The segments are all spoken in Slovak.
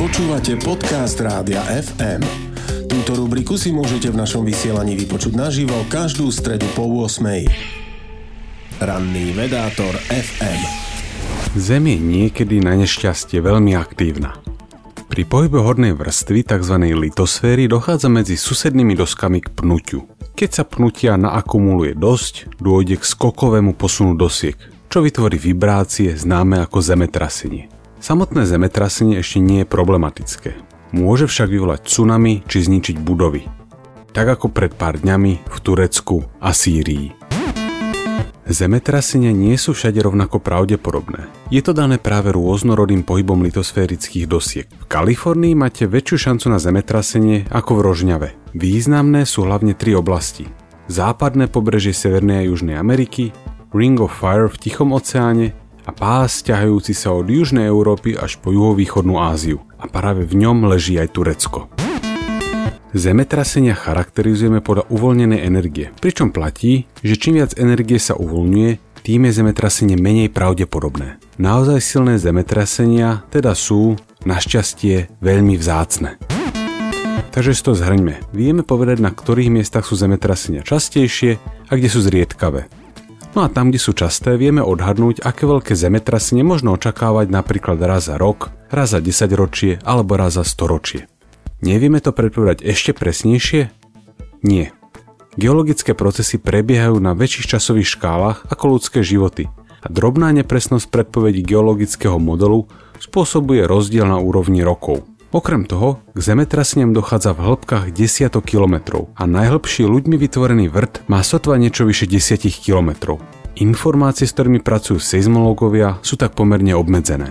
Počúvate podcast Rádia FM. Túto rubriku si môžete v našom vysielaní vypočuť naživo každú stredu po 8. Ranný vedátor FM. Zem je niekedy na nešťastie veľmi aktívna. Pri pohybe hornej vrstvy tzv. litosféry dochádza medzi susednými doskami k pnutiu. Keď sa pnutia naakumuluje dosť, dôjde k skokovému posunu dosiek, čo vytvorí vibrácie známe ako zemetrasenie. Samotné zemetrasenie ešte nie je problematické. Môže však vyvolať tsunami či zničiť budovy. Tak ako pred pár dňami v Turecku a Sýrii. Zemetrasenia nie sú všade rovnako pravdepodobné. Je to dané práve rôznorodým pohybom litosférických dosiek. V Kalifornii máte väčšiu šancu na zemetrasenie ako v Rožňave. Významné sú hlavne tri oblasti. Západné pobrežie Severnej a Južnej Ameriky, Ring of Fire v Tichom oceáne a pás ťahajúci sa od Južnej Európy až po juhovýchodnú Áziu. A práve v ňom leží aj Turecko. Zemetrasenia charakterizujeme podľa uvoľnenej energie, pričom platí, že čím viac energie sa uvoľňuje, tým je zemetrasenie menej pravdepodobné. Naozaj silné zemetrasenia teda sú, našťastie, veľmi vzácne. Takže si to zhrňme. Vieme povedať, na ktorých miestach sú zemetrasenia častejšie a kde sú zriedkavé. No a tam, kde sú časté, vieme odhadnúť, aké veľké zemetrasenie možno očakávať napríklad raz za rok, raz za 10 ročie alebo raz za storočie. Nevieme to predpovedať ešte presnejšie? Nie. Geologické procesy prebiehajú na väčších časových škálach ako ľudské životy a drobná nepresnosť predpovedí geologického modelu spôsobuje rozdiel na úrovni rokov. Okrem toho, k zemetraseniam dochádza v hĺbkach desiatok kilometrov a najhlbší ľuďmi vytvorený vrt má sotva niečo vyše 10 kilometrov. Informácie, s ktorými pracujú seizmológovia, sú tak pomerne obmedzené.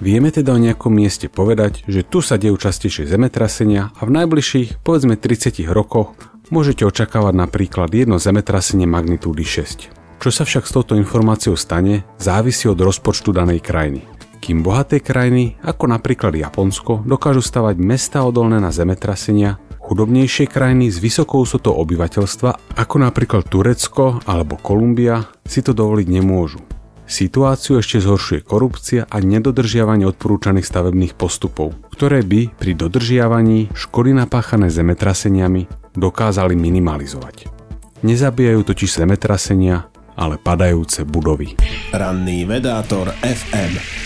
Vieme teda o nejakom mieste povedať, že tu sa dejú častejšie zemetrasenia a v najbližších, povedzme 30 rokoch, môžete očakávať napríklad jedno zemetrasenie magnitúdy 6. Čo sa však s touto informáciou stane, závisí od rozpočtu danej krajiny. Kým bohaté krajiny, ako napríklad Japonsko, dokážu stavať mesta odolné na zemetrasenia, chudobnejšie krajiny s vysokou sotou obyvateľstva, ako napríklad Turecko alebo Kolumbia, si to dovoliť nemôžu. Situáciu ešte zhoršuje korupcia a nedodržiavanie odporúčaných stavebných postupov, ktoré by pri dodržiavaní škody napáchané zemetraseniami dokázali minimalizovať. Nezabíjajú totiž zemetrasenia, ale padajúce budovy. Ranný vedátor FM.